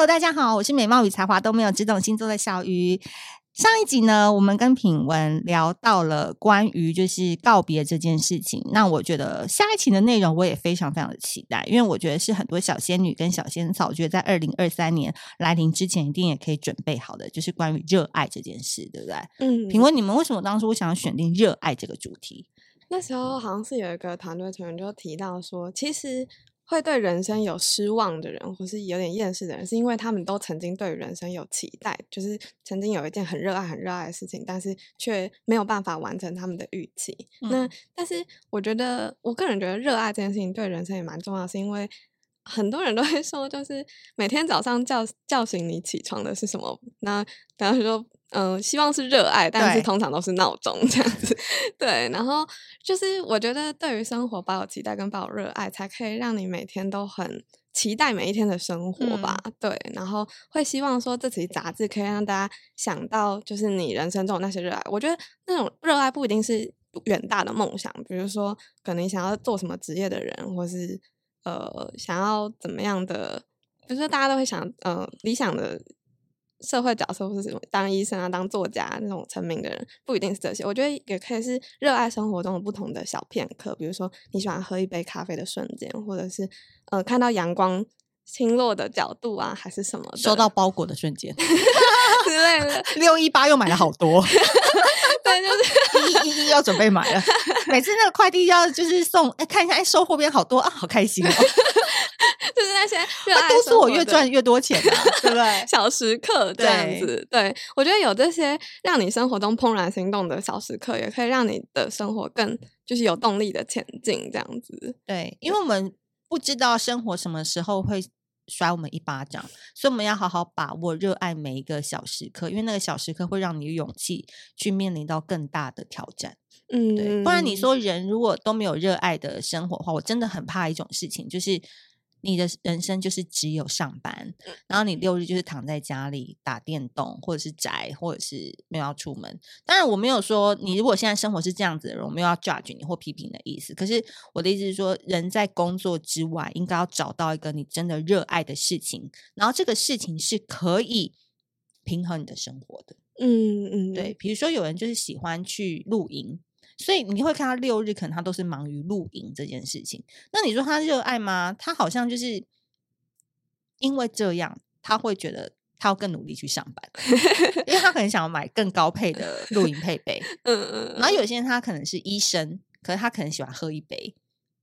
Hello，大家好，我是美貌与才华都没有，只懂星座的小鱼。上一集呢，我们跟品文聊到了关于就是告别这件事情。那我觉得下一期的内容我也非常非常的期待，因为我觉得是很多小仙女跟小仙草，我觉得在二零二三年来临之前，一定也可以准备好的，就是关于热爱这件事，对不对？嗯，品文，你们为什么当初想要选定热爱这个主题？那时候好像是有一个团队成员就提到说，其实。会对人生有失望的人，或是有点厌世的人，是因为他们都曾经对人生有期待，就是曾经有一件很热爱、很热爱的事情，但是却没有办法完成他们的预期。嗯、那但是我觉得，我个人觉得热爱这件事情对人生也蛮重要，是因为很多人都会说，就是每天早上叫叫醒你起床的是什么？那比方说。嗯、呃，希望是热爱，但是通常都是闹钟这样子。对，然后就是我觉得，对于生活抱有期待跟抱有热爱，才可以让你每天都很期待每一天的生活吧。嗯、对，然后会希望说，这期杂志可以让大家想到，就是你人生中的那些热爱。我觉得那种热爱不一定是远大的梦想，比如说可能你想要做什么职业的人，或是呃想要怎么样的，比如说大家都会想，呃理想的。社会角色或是什么，当医生啊，当作家那种成名的人，不一定是这些。我觉得也可以是热爱生活中的不同的小片刻，比如说你喜欢喝一杯咖啡的瞬间，或者是呃看到阳光倾落的角度啊，还是什么收到包裹的瞬间 之类的。六一八又买了好多，对，就是一一一要准备买了。每次那个快递要就是送，哎，看一下，哎，收货边好多啊，好开心哦。就是那些，都是我越赚越多钱的，对不对？小时刻这样子，对，对，我觉得有这些让你生活中怦然心动的小时刻，也可以让你的生活更就是有动力的前进，这样子。对，因为我们不知道生活什么时候会甩我们一巴掌，所以我们要好好把握热爱每一个小时刻，因为那个小时刻会让你有勇气去面临到更大的挑战。嗯，对，不然你说人如果都没有热爱的生活的话，我真的很怕一种事情，就是。你的人生就是只有上班，然后你六日就是躺在家里打电动，或者是宅，或者是没有要出门。当然，我没有说你如果现在生活是这样子的人，我没有要 judge 你或批评的意思。可是我的意思是说，人在工作之外，应该要找到一个你真的热爱的事情，然后这个事情是可以平衡你的生活的。嗯嗯，对，比如说有人就是喜欢去露营。所以你会看他六日，可能他都是忙于露营这件事情。那你说他热爱吗？他好像就是因为这样，他会觉得他要更努力去上班，因为他可能想要买更高配的露营配备。嗯嗯。然后有些人他可能是医生，可是他可能喜欢喝一杯。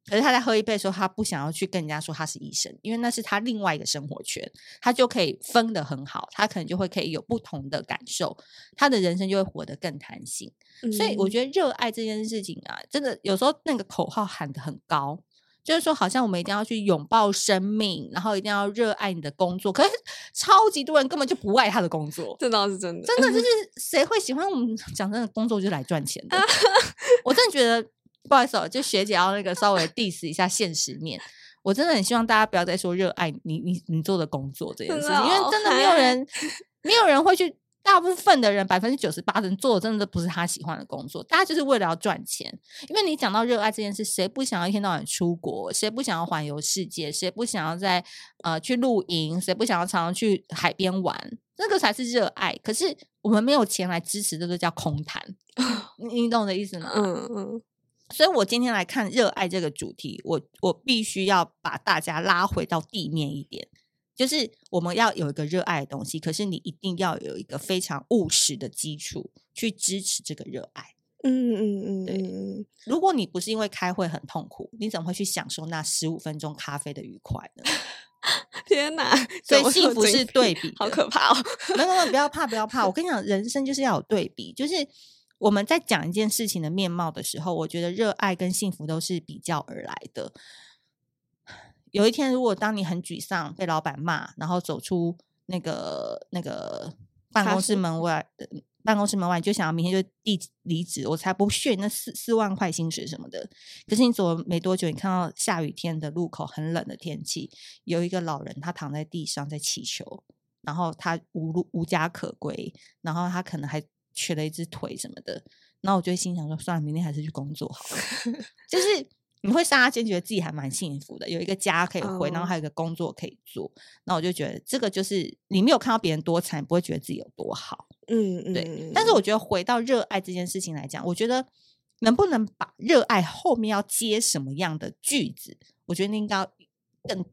可是他在喝一杯的时候，他不想要去跟人家说他是医生，因为那是他另外一个生活圈，他就可以分得很好，他可能就会可以有不同的感受，他的人生就会活得更弹性。嗯、所以我觉得热爱这件事情啊，真的有时候那个口号喊得很高，就是说好像我们一定要去拥抱生命，然后一定要热爱你的工作。可是超级多人根本就不爱他的工作，这倒是真的。真的就是谁会喜欢我们讲真的工作就是来赚钱的？我真的觉得。不好意思哦，就学姐要那个稍微 diss 一下现实面。我真的很希望大家不要再说热爱你你你做的工作这件事情，因为真的没有人没有人会去，大部分的人百分之九十八的人做的真的不是他喜欢的工作，大家就是为了要赚钱。因为你讲到热爱这件事，谁不想要一天到晚出国？谁不想要环游世界？谁不想要在呃去露营？谁不想要常常去海边玩？那个才是热爱。可是我们没有钱来支持，这个叫空谈。你你懂我的意思吗？嗯嗯。所以，我今天来看热爱这个主题，我我必须要把大家拉回到地面一点，就是我们要有一个热爱的东西，可是你一定要有一个非常务实的基础去支持这个热爱。嗯嗯嗯，对。如果你不是因为开会很痛苦，你怎么会去享受那十五分钟咖啡的愉快呢？天哪！所以幸福是对比，好可怕哦！没有没有，不要怕不要怕，我跟你讲，人生就是要有对比，就是。我们在讲一件事情的面貌的时候，我觉得热爱跟幸福都是比较而来的。有一天，如果当你很沮丧，被老板骂，然后走出那个那个办公室门外，办公室门外，你就想要明天就递离职，我才不屑那四四万块薪水什么的。可是你走了没多久，你看到下雨天的路口，很冷的天气，有一个老人，他躺在地上在祈求，然后他无路无家可归，然后他可能还缺了一只腿什么的。然后我就会心想说，算了，明天还是去工作好了。就是。你会刹那间觉得自己还蛮幸福的，有一个家可以回，然后还有一个工作可以做。那、oh. 我就觉得这个就是你没有看到别人多惨，不会觉得自己有多好。嗯嗯，对。但是我觉得回到热爱这件事情来讲，我觉得能不能把热爱后面要接什么样的句子，我觉得应该要更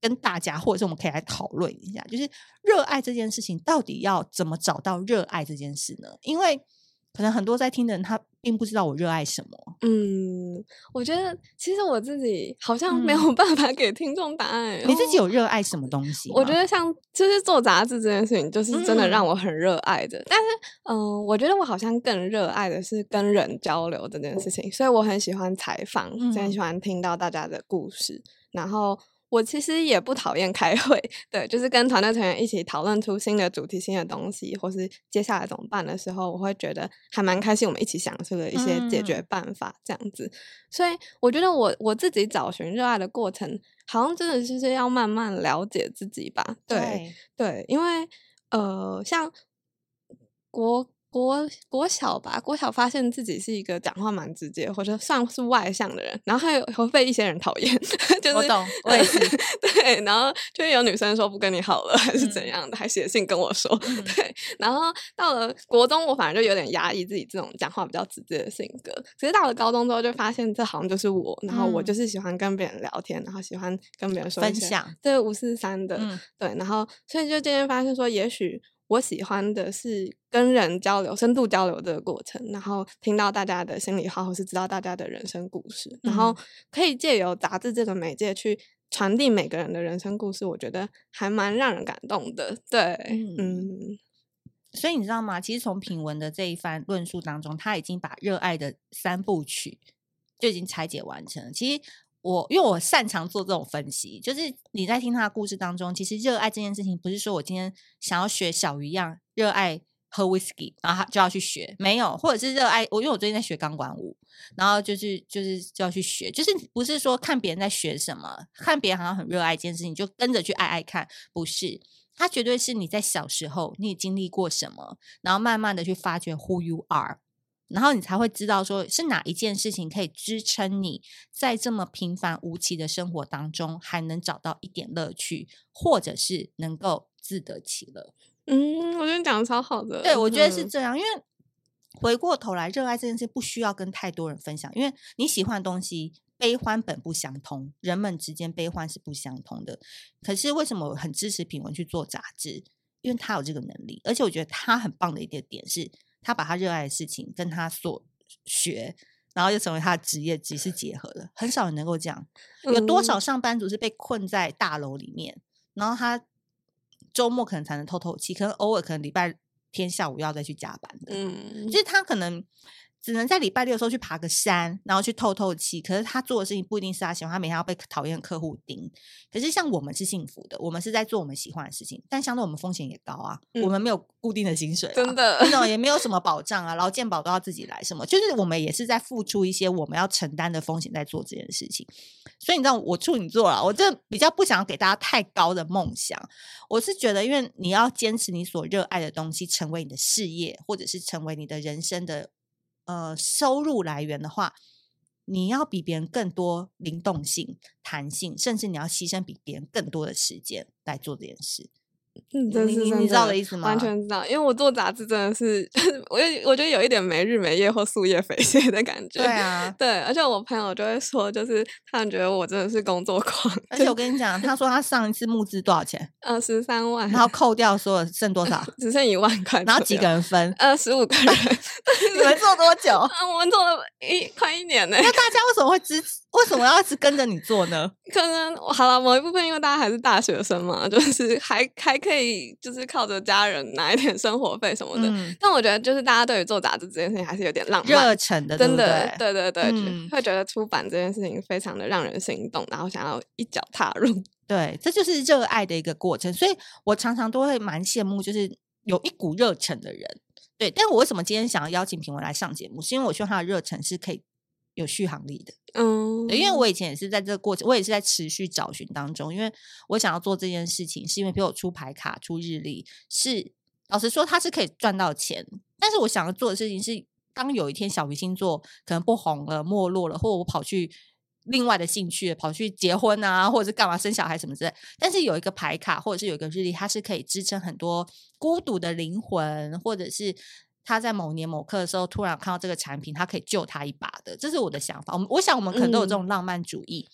跟大家，或者是我们可以来讨论一下，就是热爱这件事情到底要怎么找到热爱这件事呢？因为可能很多在听的人，他并不知道我热爱什么。嗯，我觉得其实我自己好像没有办法给听众答案。嗯、你自己有热爱什么东西？我觉得像就是做杂志这件事情，就是真的让我很热爱的。嗯、但是，嗯、呃，我觉得我好像更热爱的是跟人交流这件事情，所以我很喜欢采访，嗯、很喜欢听到大家的故事，然后。我其实也不讨厌开会，对，就是跟团队成员一起讨论出新的主题、新的东西，或是接下来怎么办的时候，我会觉得还蛮开心。我们一起想出了一些解决办法，这样子。嗯、所以我觉得我我自己找寻热爱的过程，好像真的就是要慢慢了解自己吧。对对，对，因为呃，像国。国国小吧，国小发现自己是一个讲话蛮直接或者算是外向的人，然后还有会被一些人讨厌，就是我懂，我也是。对，然后就会有女生说不跟你好了，还是怎样的，嗯、还写信跟我说，嗯、对，然后到了国中，我反而就有点压抑自己这种讲话比较直接的性格，其实到了高中之后，就发现这好像就是我，然后我就是喜欢跟别人聊天，然后喜欢跟别人说分享，对五四三的，嗯、对，然后所以就渐渐发现说，也许。我喜欢的是跟人交流、深度交流的过程，然后听到大家的心里话，或是知道大家的人生故事，嗯、然后可以借由杂志这个媒介去传递每个人的人生故事，我觉得还蛮让人感动的。对，嗯，嗯，所以你知道吗？其实从品文的这一番论述当中，他已经把热爱的三部曲就已经拆解完成了。其实。我因为我擅长做这种分析，就是你在听他的故事当中，其实热爱这件事情不是说我今天想要学小鱼一样热爱喝 whisky，然后就要去学，没有，或者是热爱我，因为我最近在学钢管舞，然后就是就是就要去学，就是不是说看别人在学什么，看别人好像很热爱一件事情，就跟着去爱爱看，不是，他绝对是你在小时候你经历过什么，然后慢慢的去发掘 who you are。然后你才会知道，说是哪一件事情可以支撑你在这么平凡无奇的生活当中，还能找到一点乐趣，或者是能够自得其乐。嗯，我觉得你讲的超好的。对，我觉得是这样，嗯、因为回过头来，热爱这件事不需要跟太多人分享，因为你喜欢的东西，悲欢本不相通，人们之间悲欢是不相通的。可是为什么我很支持品文去做杂志？因为他有这个能力，而且我觉得他很棒的一点点是。他把他热爱的事情跟他所学，然后又成为他的职业，只是结合了。很少人能够这样。有多少上班族是被困在大楼里面，然后他周末可能才能透透气，可能偶尔可能礼拜天下午要再去加班的。嗯，就是他可能。只能在礼拜六的时候去爬个山，然后去透透气。可是他做的事情不一定是他喜欢，他每天要被讨厌客户盯。可是像我们是幸福的，我们是在做我们喜欢的事情，但相对我们风险也高啊。嗯、我们没有固定的薪水、啊，真的，那种也没有什么保障啊，劳健保都要自己来，什么就是我们也是在付出一些我们要承担的风险在做这件事情。所以你知道，我处女座了，我这比较不想要给大家太高的梦想。我是觉得，因为你要坚持你所热爱的东西，成为你的事业，或者是成为你的人生的。呃，收入来源的话，你要比别人更多灵动性、弹性，甚至你要牺牲比别人更多的时间来做这件事。嗯，真是你，你知道的意思吗？完全知道，因为我做杂志真的是，我我觉得有一点没日没夜或夙夜匪懈的感觉。对啊，对，而且我朋友就会说，就是他们觉得我真的是工作狂。而且我跟你讲，他说他上一次募资多少钱？呃，十三万，然后扣掉所有剩多少？只剩一万块。然后几个人分？呃，十五个人。你们做多久？啊，我们做了一快一年呢。那大家为什么会支持？为什么要一直跟着你做呢？可能好了，某一部分因为大家还是大学生嘛，就是还还可以，就是靠着家人拿一点生活费什么的。嗯、但我觉得，就是大家对于做杂志这件事情还是有点浪漫热忱的，真的，对对对会觉得出版这件事情非常的让人心动，然后想要一脚踏入。对，这就是热爱的一个过程。所以我常常都会蛮羡慕，就是有一股热忱的人。对，但我为什么今天想要邀请品文来上节目？是因为我希望他的热忱是可以有续航力的。嗯，因为我以前也是在这个过程，我也是在持续找寻当中。因为我想要做这件事情，是因为比如我出牌卡、出日历，是老实说，它是可以赚到钱。但是我想要做的事情是，当有一天小鱼星座可能不红了、没落了，或者我跑去另外的兴趣，跑去结婚啊，或者是干嘛生小孩什么之类。但是有一个牌卡，或者是有一个日历，它是可以支撑很多孤独的灵魂，或者是。他在某年某刻的时候，突然看到这个产品，他可以救他一把的，这是我的想法。我我想我们可能都有这种浪漫主义，嗯、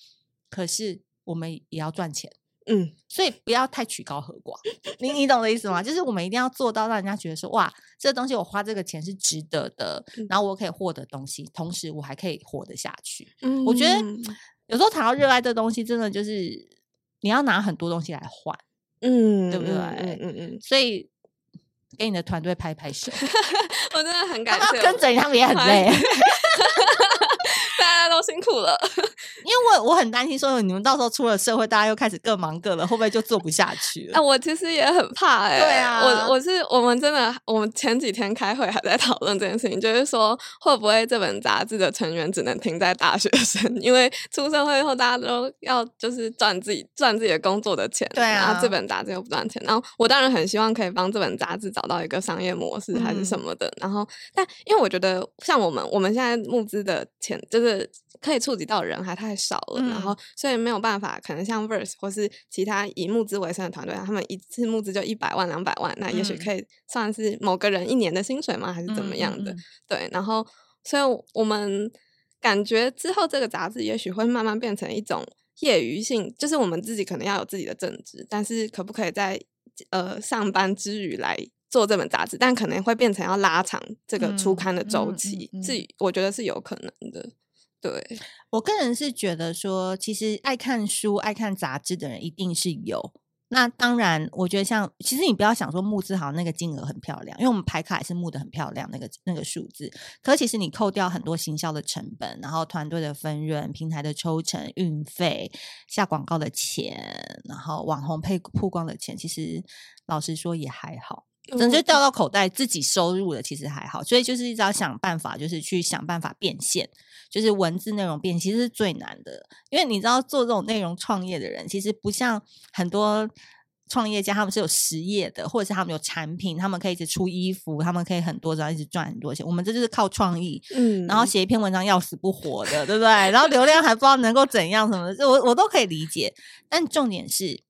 可是我们也要赚钱，嗯，所以不要太曲高和寡。你你懂的意思吗？就是我们一定要做到，让人家觉得说，哇，这个东西我花这个钱是值得的，嗯、然后我可以获得东西，同时我还可以活得下去。嗯，我觉得有时候谈到热爱这东西，真的就是你要拿很多东西来换，嗯，对不对？嗯，嗯，所以。给你的团队拍拍手，我真的很感谢。跟着你，他们也很累。大家都辛苦了，因为我我很担心，说你们到时候出了社会，大家又开始各忙各的，会不会就做不下去了？啊，我其实也很怕哎、欸。对啊，我我是我们真的，我们前几天开会还在讨论这件事情，就是说会不会这本杂志的成员只能停在大学生，因为出社会后大家都要就是赚自己赚自己的工作的钱，对啊，然后这本杂志又不赚钱，然后我当然很希望可以帮这本杂志找到一个商业模式还是什么的，嗯、然后但因为我觉得像我们我们现在募资的钱就是。可以触及到的人还太少了，嗯、然后所以没有办法，可能像 Verse 或是其他以募资为生的团队，他们一次募资就一百万、两百万，那也许可以算是某个人一年的薪水吗？还是怎么样的？嗯嗯嗯对，然后所以我们感觉之后这个杂志也许会慢慢变成一种业余性，就是我们自己可能要有自己的正职，但是可不可以在呃上班之余来做这本杂志？但可能会变成要拉长这个出刊的周期，自己、嗯嗯嗯嗯、我觉得是有可能的。对，我个人是觉得说，其实爱看书、爱看杂志的人一定是有。那当然，我觉得像其实你不要想说募资好像那个金额很漂亮，因为我们排卡也是募的很漂亮，那个那个数字。可其实你扣掉很多行销的成本，然后团队的分润、平台的抽成、运费、下广告的钱，然后网红配曝光的钱，其实老实说也还好。真就掉到口袋自己收入的其实还好，所以就是一直要想办法，就是去想办法变现，就是文字内容变其实是最难的。因为你知道做这种内容创业的人，其实不像很多创业家，他们是有实业的，或者是他们有产品，他们可以一直出衣服，他们可以很多然后一直赚很多钱。我们这就是靠创意，嗯，然后写一篇文章要死不活的，对不对？然后流量还不知道能够怎样什么的，我我都可以理解。但重点是。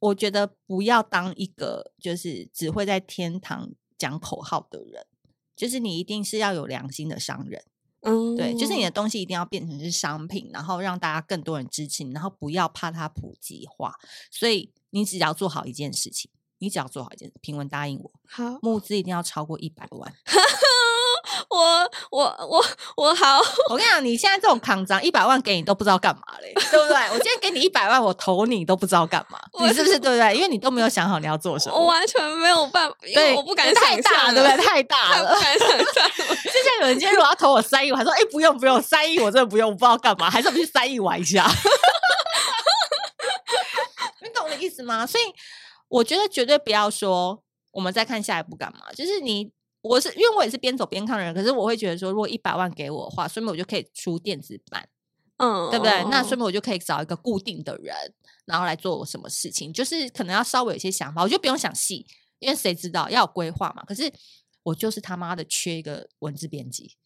我觉得不要当一个就是只会在天堂讲口号的人，就是你一定是要有良心的商人，嗯，对，就是你的东西一定要变成是商品，然后让大家更多人支持你，然后不要怕它普及化。所以你只要做好一件事情，你只要做好一件事，平文答应我，好，募资一定要超过一百万。我我我我好，我跟你讲，你现在这种扛张一百万给你都不知道干嘛嘞，对不对？我今天给你一百万，我投你都不知道干嘛，你是不是对不对？因为你都没有想好你要做什么，我完全没有办法，因为我不敢太大，对不对？太大了，不敢想象。就像有人今天如果要投我三亿，我还说哎不用不用，三亿我真的不用，我不知道干嘛，还是我们去三亿玩一下。你懂我的意思吗？所以我觉得绝对不要说我们再看下一步干嘛，就是你。我是因为我也是边走边看的人，可是我会觉得说，如果一百万给我的话，说明我就可以出电子版，嗯，对不对？那说明我就可以找一个固定的人，然后来做我什么事情，就是可能要稍微有些想法，我就不用想细，因为谁知道要有规划嘛。可是我就是他妈的缺一个文字编辑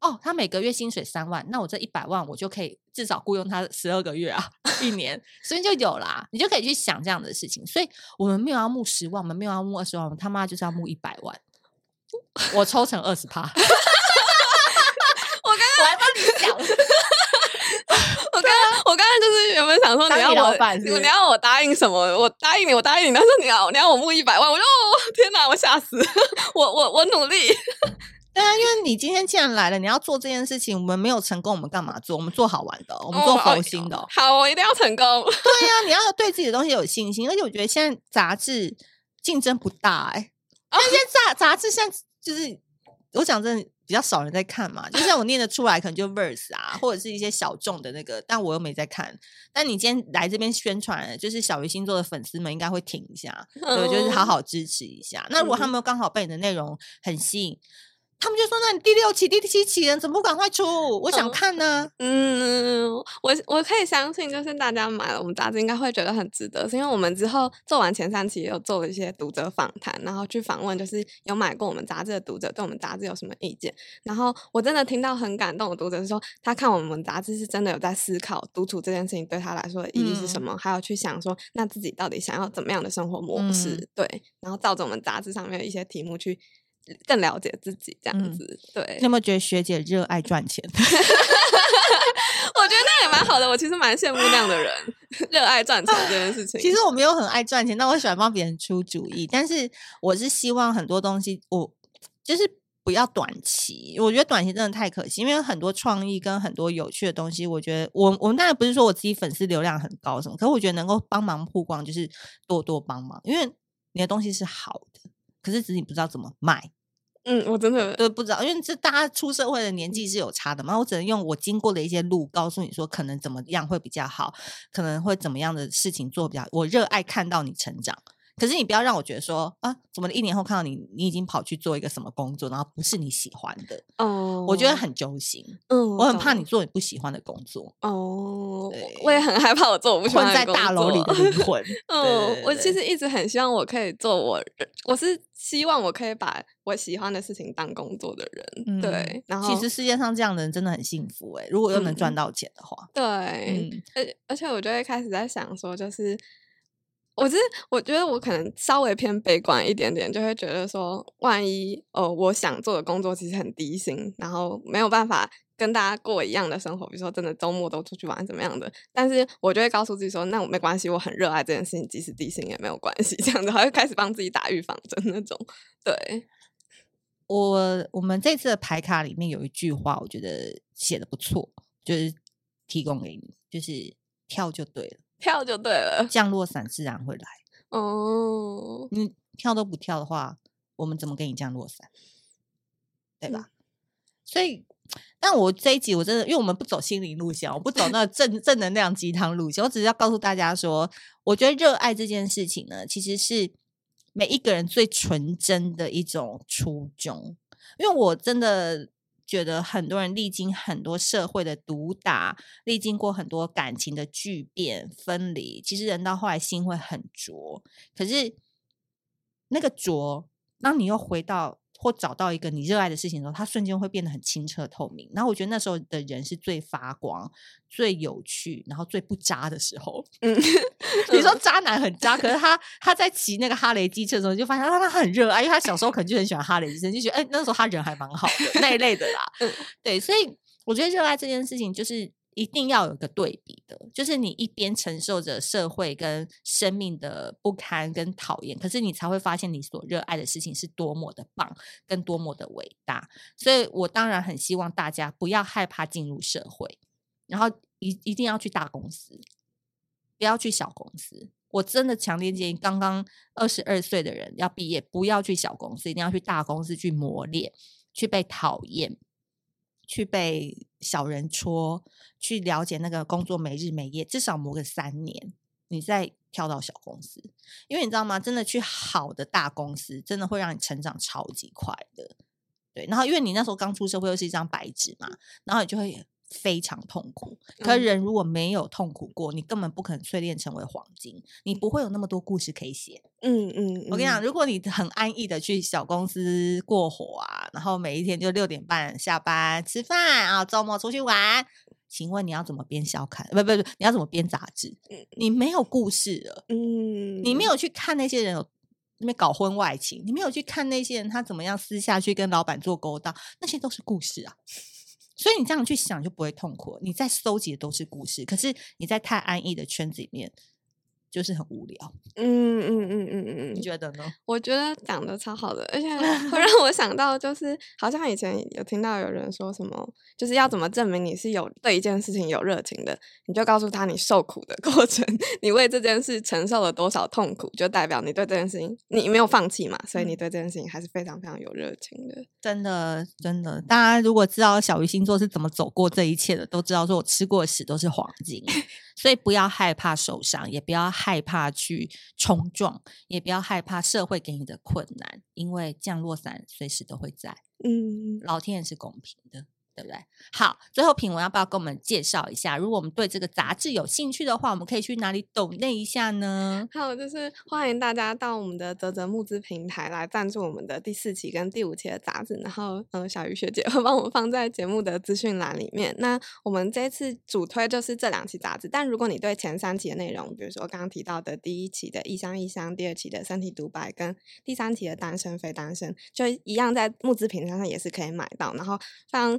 哦，他每个月薪水三万，那我这一百万我就可以至少雇佣他十二个月啊，一年，所以就有啦，你就可以去想这样的事情。所以我们没有要募十万，我们没有要募二十万，我们他妈就是要募一百万。我抽成二十趴，我刚刚我还帮你讲，我刚刚我刚刚就是原本想说你要我，你要我答应什么？我答应你，我答应你。但是你要你要我募一百万，我说天哪，我吓死！我我我努力。对啊，因为你今天既然来了，你要做这件事情，我们没有成功，我们干嘛做？我们做好玩的，我们做佛心的。好，我一定要成功。对呀、啊，你要对自己的东西有信心。而且我觉得现在杂志竞争不大哎、欸，那些杂杂志现在就是我讲真的。比较少人在看嘛，就像我念得出来，可能就 verse 啊，或者是一些小众的那个，但我又没在看。但你今天来这边宣传，就是小鱼星座的粉丝们应该会挺一下，对，就是好好支持一下。那如果他们刚好被你的内容很吸引。他们就说：“那你第六期、第七期人怎么不赶快出？我想看呢。”嗯，我我可以相信，就是大家买了我们杂志，应该会觉得很值得，是因为我们之后做完前三期，也有做了一些读者访谈，然后去访问，就是有买过我们杂志的读者，对我们杂志有什么意见。然后我真的听到很感动的读者是说，他看我们杂志是真的有在思考独处这件事情对他来说的意义是什么，嗯、还有去想说，那自己到底想要怎么样的生活模式？嗯、对，然后照着我们杂志上面的一些题目去。更了解自己这样子，嗯、对。你有没有觉得学姐热爱赚钱？我觉得那也蛮好的。我其实蛮羡慕那样的人，热爱赚钱这件事情。其实我没有很爱赚钱，但我喜欢帮别人出主意。但是我是希望很多东西，我就是不要短期。我觉得短期真的太可惜，因为很多创意跟很多有趣的东西，我觉得我我们当然不是说我自己粉丝流量很高什么，可是我觉得能够帮忙曝光，就是多多帮忙，因为你的东西是好的。可是只是你不知道怎么卖，嗯，我真的对不知道，因为这大家出社会的年纪是有差的嘛，我只能用我经过的一些路告诉你说，可能怎么样会比较好，可能会怎么样的事情做比较，我热爱看到你成长。可是你不要让我觉得说啊，怎么一年后看到你，你已经跑去做一个什么工作，然后不是你喜欢的哦，我觉得很揪心。嗯，我很怕你做你不喜欢的工作哦。我也很害怕我做我不喜欢的工作。混在大楼里的灵魂。嗯，我其实一直很希望我可以做我，我是希望我可以把我喜欢的事情当工作的人。嗯、对，然后其实世界上这样的人真的很幸福哎、欸，如果又能赚到钱的话。嗯、对，而、嗯、而且我就会开始在想说，就是。我是我觉得我可能稍微偏悲观一点点，就会觉得说，万一哦，我想做的工作其实很低薪，然后没有办法跟大家过一样的生活，比如说真的周末都出去玩怎么样的，但是我就会告诉自己说，那我没关系，我很热爱这件事情，即使低薪也没有关系，这样子，还会开始帮自己打预防针那种。对，我我们这次的牌卡里面有一句话，我觉得写的不错，就是提供给你，就是跳就对了。跳就对了，降落伞自然会来。哦，你跳都不跳的话，我们怎么给你降落伞？对吧？嗯、所以，但我这一集我真的，因为我们不走心灵路线，我不走那正正能量鸡汤路线，我只是要告诉大家说，我觉得热爱这件事情呢，其实是每一个人最纯真的一种初衷。因为我真的。觉得很多人历经很多社会的毒打，历经过很多感情的巨变分离，其实人到后来心会很浊。可是那个浊，当你又回到或找到一个你热爱的事情的时候，它瞬间会变得很清澈透明。然后我觉得那时候的人是最发光、最有趣，然后最不渣的时候。嗯，你说渣男很渣，可是他他在骑那个哈雷机车的时候，就发现他他很热爱，因为他小时候可能就很喜欢哈雷机车，就觉得哎，那时候他人还蛮好的那一类的啦。嗯，对，所以我觉得热爱这件事情就是。一定要有个对比的，就是你一边承受着社会跟生命的不堪跟讨厌，可是你才会发现你所热爱的事情是多么的棒，跟多么的伟大。所以我当然很希望大家不要害怕进入社会，然后一一定要去大公司，不要去小公司。我真的强烈建议，刚刚二十二岁的人要毕业，不要去小公司，一定要去大公司去磨练，去被讨厌。去被小人戳，去了解那个工作没日没夜，至少磨个三年，你再跳到小公司。因为你知道吗？真的去好的大公司，真的会让你成长超级快的。对，然后因为你那时候刚出社会，又是一张白纸嘛，然后你就会。非常痛苦，可是人如果没有痛苦过，嗯、你根本不可能淬炼成为黄金，你不会有那么多故事可以写。嗯嗯，嗯我跟你讲，如果你很安逸的去小公司过活啊，然后每一天就六点半下班吃饭啊，周末出去玩，请问你要怎么编小刊？不不不，你要怎么编杂志？你没有故事了。嗯，你没有去看那些人有没搞婚外情，你没有去看那些人他怎么样私下去跟老板做勾当，那些都是故事啊。所以你这样去想就不会痛苦。你在搜集的都是故事，可是你在太安逸的圈子里面，就是很无聊。嗯嗯嗯嗯嗯嗯，你觉得呢？我觉得讲的超好的，而且 会让我想到，就是好像以前有听到有人说什么，就是要怎么证明你是有对一件事情有热情的，你就告诉他你受苦的 过程，你为这件事承受了多少痛苦，就代表你对这件事情你没有放弃嘛，所以你对这件事情还是非常非常有热情的。真的真的，大家如果知道小鱼星座是怎么走过这一切的，都知道说我吃过的屎都是黄金。所以不要害怕受伤，也不要害怕去冲撞，也不要害怕社会给你的困难，因为降落伞随时都会在。嗯，老天也是公平的。对不对？好，最后品文要不要跟我们介绍一下？如果我们对这个杂志有兴趣的话，我们可以去哪里抖那一下呢？还有，就是欢迎大家到我们的泽泽募资平台来赞助我们的第四期跟第五期的杂志。然后，嗯，小鱼学姐会帮我们放在节目的资讯栏里面。那我们这次主推就是这两期杂志，但如果你对前三期的内容，比如说刚刚提到的第一期的异乡异乡，第二期的身体独白，跟第三期的单身非单身，就一样在募资平台上也是可以买到。然后，像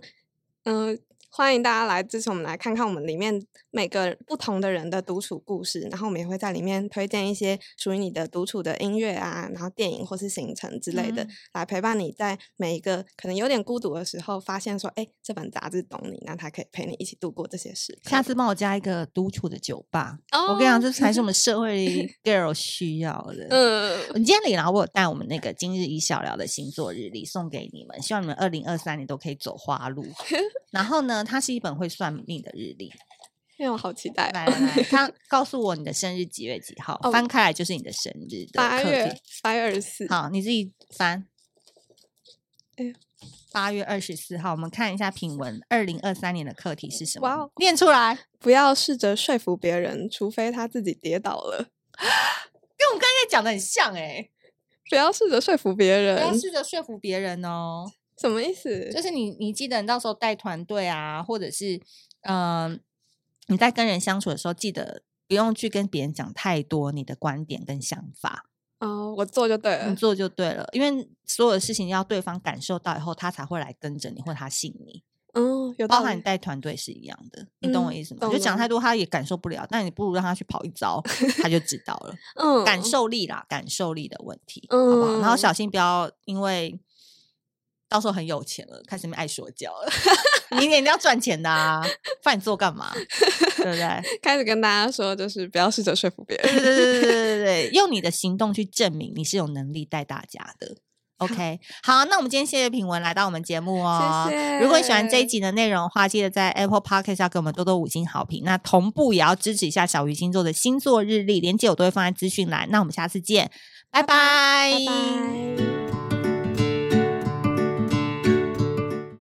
嗯。欢迎大家来支持我们，来看看我们里面每个不同的人的独处故事，然后我们也会在里面推荐一些属于你的独处的音乐啊，然后电影或是行程之类的，嗯、来陪伴你在每一个可能有点孤独的时候，发现说，哎，这本杂志懂你，那它可以陪你一起度过这些事。下次帮我加一个独处的酒吧，哦、我跟你讲，这才是我们 社会 girl 需要的。嗯，你今天李然后我有带我们那个今日一小聊的星座日历送给你们，希望你们二零二三年都可以走花路。然后呢，它是一本会算命的日历，因为我好期待。来来来，他 告诉我你的生日几月几号，哦、翻开来就是你的生日的。八月八月二十四。好，你自己翻。八月二十四号，我们看一下品文，二零二三年的课题是什么？哇哦，念出来！不要试着说服别人，除非他自己跌倒了。跟我们刚才讲的很像哎、欸。不要试着说服别人，不要试着说服别人哦。什么意思？就是你，你记得你到时候带团队啊，或者是嗯、呃，你在跟人相处的时候，记得不用去跟别人讲太多你的观点跟想法。哦，我做就对了，你做就对了，因为所有的事情要对方感受到以后，他才会来跟着你，或他信你。嗯，有包含你带团队是一样的，你懂我意思吗？嗯、就讲太多，他也感受不了。但你不如让他去跑一遭，他就知道了。嗯，感受力啦，感受力的问题，嗯、好不好？然后小心不要因为。到时候很有钱了，开始爱说教了。你一定要赚钱的啊，不然你做干嘛？对不对？开始跟大家说，就是不要试着说服别人。对对对对对对，用你的行动去证明你是有能力带大家的。OK，好，那我们今天谢谢品文来到我们节目哦。谢谢。如果你喜欢这一集的内容的话，记得在 Apple Podcast 要给我们多多五星好评。那同步也要支持一下小鱼星座的星座日历，连接我都会放在资讯栏。那我们下次见，拜拜。拜拜。